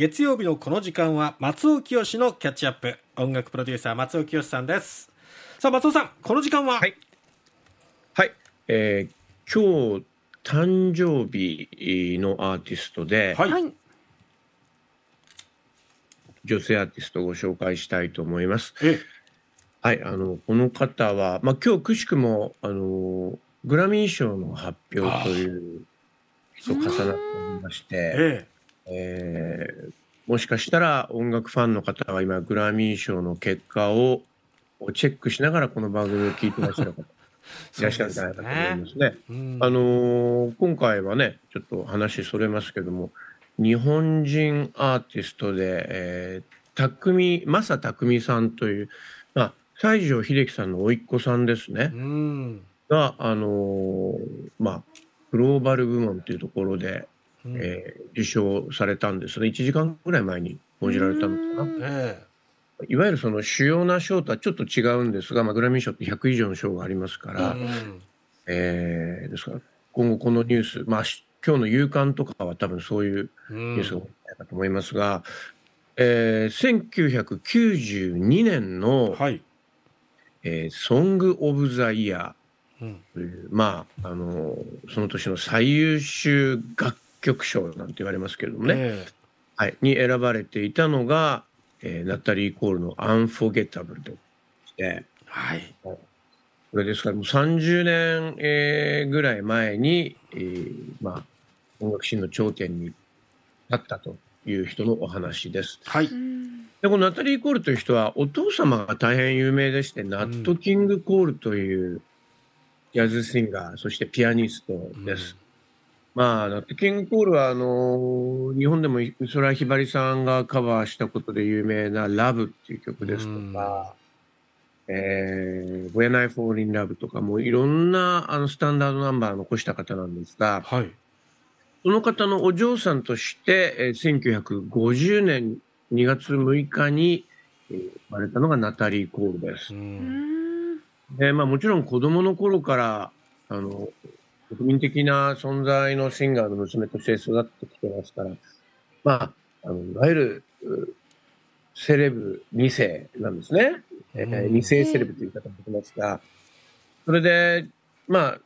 月曜日のこの時間は松尾清のキャッチアップ。音楽プロデューサー松尾清さんです。さあ松尾さんこの時間は？はい、はい。えー、今日誕生日のアーティストで、はい、はい。女性アーティストをご紹介したいと思います。えはい、あのこの方は、まあ、今日くしくもあのグラミー賞の発表というと重なっておりまして、ええーもしかしたら音楽ファンの方は今グラミー賞の結果をチェックしながらこの番組を聞いてらっしゃる方 いらっしゃるんじゃないかと思いますね。うんあのー今回はねちょっと話それますけども日本人アーティストで、えー、匠正匠さんという、まあ、西城秀樹さんの甥っ子さんですね。うん。が、あのーまあ、グローバル部門というところで、うん。えー受賞されたんですね。1時間ぐらい前に報じられたのかな。えいわゆるその主要な賞とはちょっと違うんですが、まあ、グラミー賞って100以上の賞がありますから、うん。えーですから今後このニュース、まあ、し今日の夕刊とかは多分そういううん。ニュースが多いかと思いますが、えー1992年の、はい、えーソング・オブ・ザ・イヤうん。ーという、まあ、あのその年の最優秀楽曲賞なんて言われますけれどもね、えはい、に選ばれていたのが、えーナタリー・コールの「アンフォゲタブル」でしてはい。これですからもう30年、えーぐらい前に、えーまあ、音楽シーンの頂点に立ったという人のお話です。はい。うん。でこのナタリー・コールという人はお父様が大変有名でして、ナット・キング・コールというジャズシンガーそしてピアニストです。まあ、ナット・キング・コールはあの日本でも美空ひばりさんがカバーしたことで有名な「ラブっていう曲ですとか「えー、When I Fall in Love」とかもういろんなあのスタンダードナンバーを残した方なんですがはい。その方のお嬢さんとして、えー1950年2月6日に、えー生まれたのがナタリー・コールです。でまあ、もちろん子供の頃からあの国民的な存在のシンガーの娘として育ってきてますから、まあ、あのいわゆるうセレブ2世なんですね。えーうん2世セレブという言い方もできますが、それで、まあ、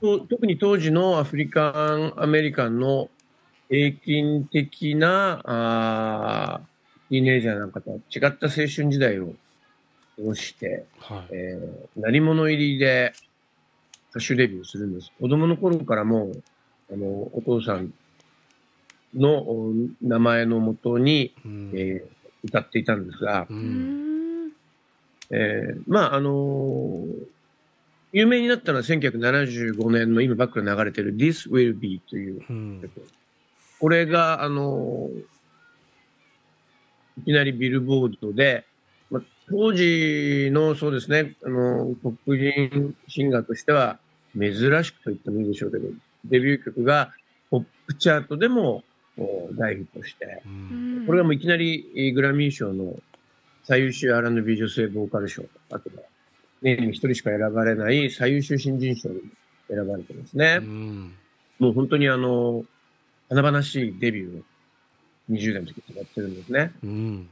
と特に当時のアフリカン・アメリカンの平均的なあーティーネイジャーなんかとは違った青春時代を過ごして、はいえー、鳴り物入りで歌手デビューするんです。子供の頃からもう、あの、お父さんのお名前のもとに、うんえー歌っていたんですが、ううんんえーまあ、あのー有名になったのは1975年の今バックで流れてる This Will Be といううん曲。これが、あのーいきなりビルボードで、まあ、当時のそうですね、あのー黒人シンガーとしては珍しくと言ってもいいでしょうけど、デビュー曲がポップチャートでもお大ヒットして、うんこれがもういきなりえーグラミー賞の最優秀 R&B 女性ボーカル賞、あとは年に一人しか選ばれない最優秀新人賞に選ばれてますね。うんもう本当にあの、華々しいデビューを20代の時にやってるんですね。うん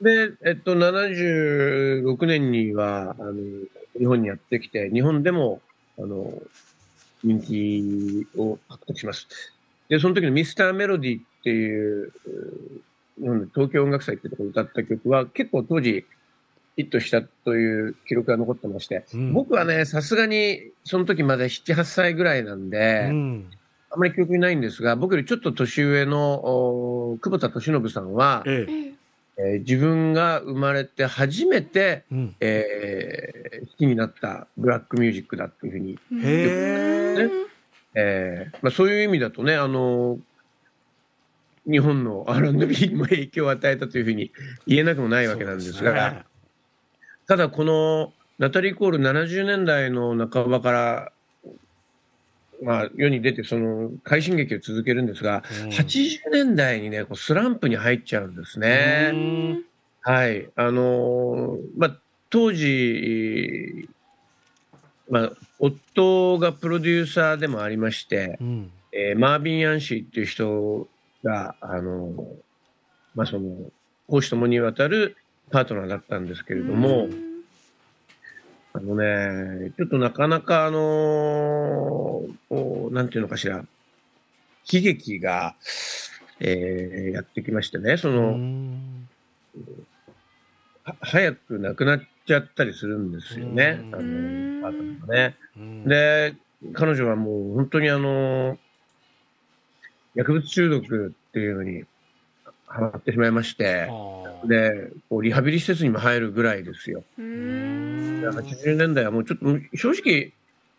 で、えっと、76年には、あの、日本にやってきて、日本でも、あの、人気を獲得します。で、その時のミスターメロディっていう、う日本の東京音楽祭ってところで歌った曲は、結構当時、ヒットしたという記録が残ってまして、うん。僕はね、さすがに、その時まで7、8歳ぐらいなんで、うん。あまり記憶にないんですが、僕よりちょっと年上の、お久保田敏信さんは、えええええー自分が生まれて初めて、うん。えー好きになったブラックミュージックだっていうふうに、へええーまあ、そういう意味だとね、あの日本の R&B にも影響を与えたというふうに言えなくもないわけなんですが、ね。ただこのナタリー・コール70年代の半ばから、まあ、世に出てその快進撃を続けるんですが、うん80年代にね、こうスランプに入っちゃうんですね。うんはい。あのーまあ、当時、まあ、夫がプロデューサーでもありまして、うんえーマービン・ヤンシーっていう人が、あのーまあその、公私ともにわたるパートナーだったんですけれども、あのね、ちょっとなかなかあのこうなんていうのかしら、悲劇が、えー、やってきましてね、その、早く亡くなっちゃったりするんですよね、あの、パートナーがね。で、彼女はもう本当にあの、薬物中毒っていうのにハマってしまいまして、で、こうリハビリ施設にも入るぐらいですよ。80年代はもうちょっと正直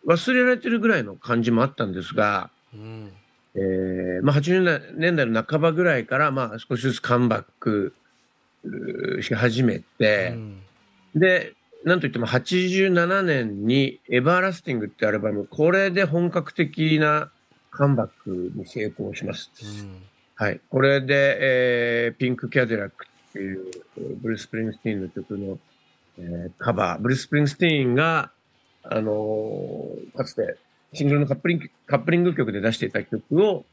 忘れられてるぐらいの感じもあったんですが、うん、えー、まあ、80年代の半ばぐらいからまあ少しずつカムバックし始めて、うん、で、なんといっても87年にエバーラスティングってアルバム、これで本格的なカムバックに成功します。うんはい。これで、えー、ピンク・キャデラックっていう、ブルース・スプリングスティーンの曲の、えー、カバー。ブルース・スプリングスティーンが、あのー、かつて、シングルのカップリング、カップリング曲で出していた曲を、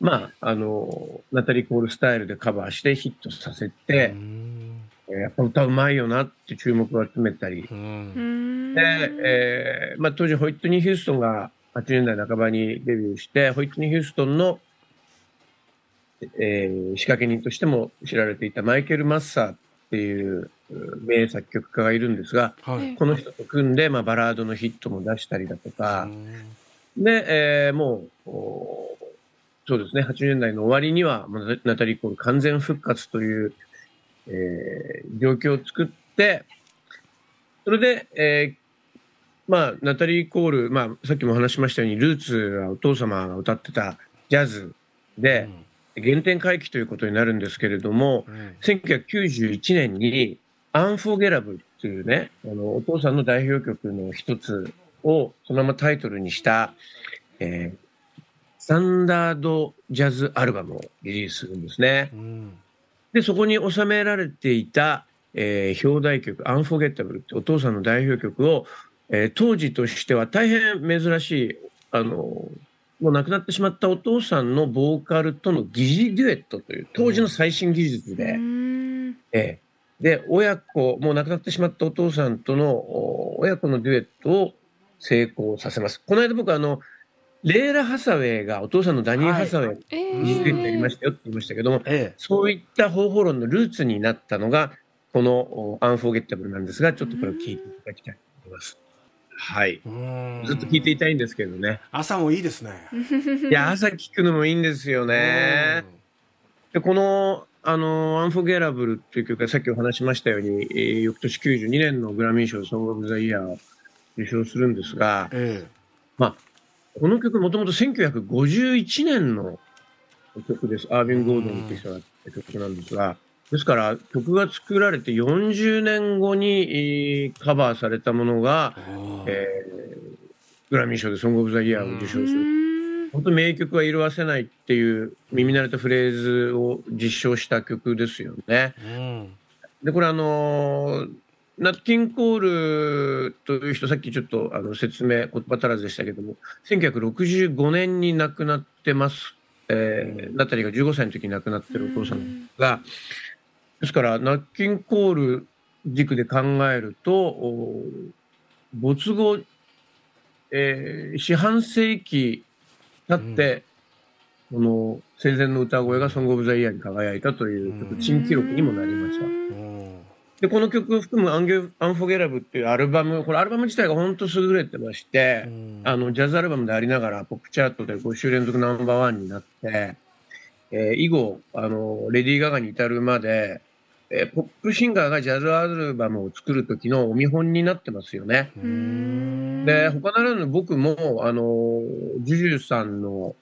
まあ、あのー、ナタリー・コールスタイルでカバーしてヒットさせて、えー、やっぱ歌うまいよなって注目を集めたり。で、えー、まあ当時ホイットニー・ヒューストンが80年代半ばにデビューして、ホイットニー・ヒューストンのえー、仕掛け人としても知られていたマイケル・マッサーっていう名作曲家がいるんですが、はい、この人と組んで、まあ、バラードのヒットも出したりだとか、で、えー、もう、そうですね、80年代の終わりには、ナタリー・コール完全復活という、えー、状況を作って、それで、えー、まあ、ナタリー・コール、まあ、さっきも話しましたように、ルーツはお父様が歌ってたジャズで、うん。原点回帰ということになるんですけれども、うん、1991年にアンフォーゲラブっていうね、あの、お父さんの代表曲の一つをそのままタイトルにした、えー、スタンダードジャズアルバムをリリースするんですね。うん、で、そこに収められていた、えー、表題曲、アンフォーゲッタブルってお父さんの代表曲を、えー、当時としては大変珍しい、あの、もう亡くなってしまったお父さんのボーカルとの疑似デュエットという、当時の最新技術で、うん、ええ、で、親子、もう亡くなってしまったお父さんとの親子のデュエットを成功させます。この間僕あの、レーラ・ハサウェイがお父さんのダニー・ハサウェイ、はい、疑似デュエットやりましたよって言いましたけども、えそういった方法論のルーツになったのが、このアンフォーゲッタブルなんですが、ちょっとこれを聞いていただきたいと思います。はい。ずっと聞いていたいんですけどね。朝もいいですね。いや、朝聞くのもいいんですよね。で、この、あの、アンフォゲラブルっていう曲はさっきお話しましたように、えー、翌年92年のグラミー賞ソングオブザイヤーを受賞するんですが、ええ、まあ、この曲もともと1951年の曲です。アービン・ゴードンって人が曲なんですが、ですから、曲が作られて40年後にカバーされたものが、えー、グラミー賞でソング・オブ・ザ・イヤーを受賞する。本当名曲は色あせないっていう耳慣れたフレーズを実証した曲ですよね。で、これあのー、ナッティン・コールという人、さっきちょっとあの説明、言葉足らずでしたけども、1965年に亡くなってます。えー、ナタリーが15歳の時に亡くなってるお父さんが、ですから、ナッキンコール軸で考えると、没後、えー、四半世紀経って、うん、この生前の歌声がソング・オブ・ザ・イヤーに輝いたという、新記録にもなりました。で、この曲を含むアンゲアンフォゲラブっていうアルバム、これアルバム自体が本当優れてまして、あの、ジャズアルバムでありながら、ポップチャートで5週連続ナンバーワンになって、えー、以後、あの、レディー・ガガに至るまで、えー、ポップシンガーがジャズアルバムを作る時のお見本になってますよね。で、他ならぬ僕も、あの、ジュジュさんの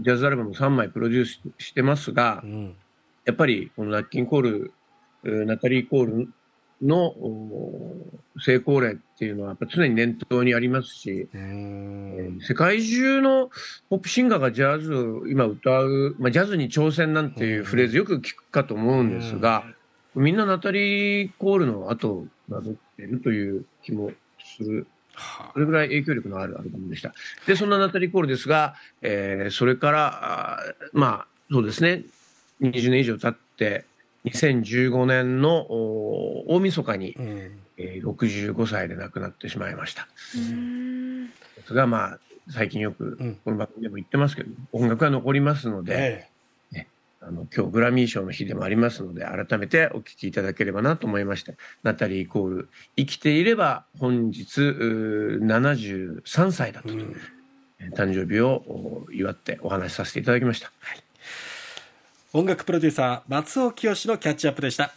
ジャズアルバム3枚プロデュースしてますが、うん、やっぱりこのナッキンコール、ナタリー・コールの成功例っていうのはやっぱ常に念頭にありますし、えー、世界中のポップシンガーがジャズを今歌う、まあ、ジャズに挑戦なんていうフレーズよく聞くかと思うんですが、みんなナタリー・コールの後をなぞっているという気もする。それぐらい影響力のあるアルバムでした。で、そんなナタリー・コールですが、えー、それから、あまあ、そうですね、20年以上経って、2015年のお大晦日に、うん。えー65歳で亡くなってしまいました。うん。ですが、まあ、最近よくうん。この番組でも言ってますけど、音楽は残りますので、えあの今日グラミー賞の日でもありますので、改めてお聞きいただければなと思いまして、ナタリーイコール、生きていれば本日うー73歳だと、えうん。えー誕生日をお祝ってお話しさせていただきました。音楽プロデューサー松尾清のキャッチアップでした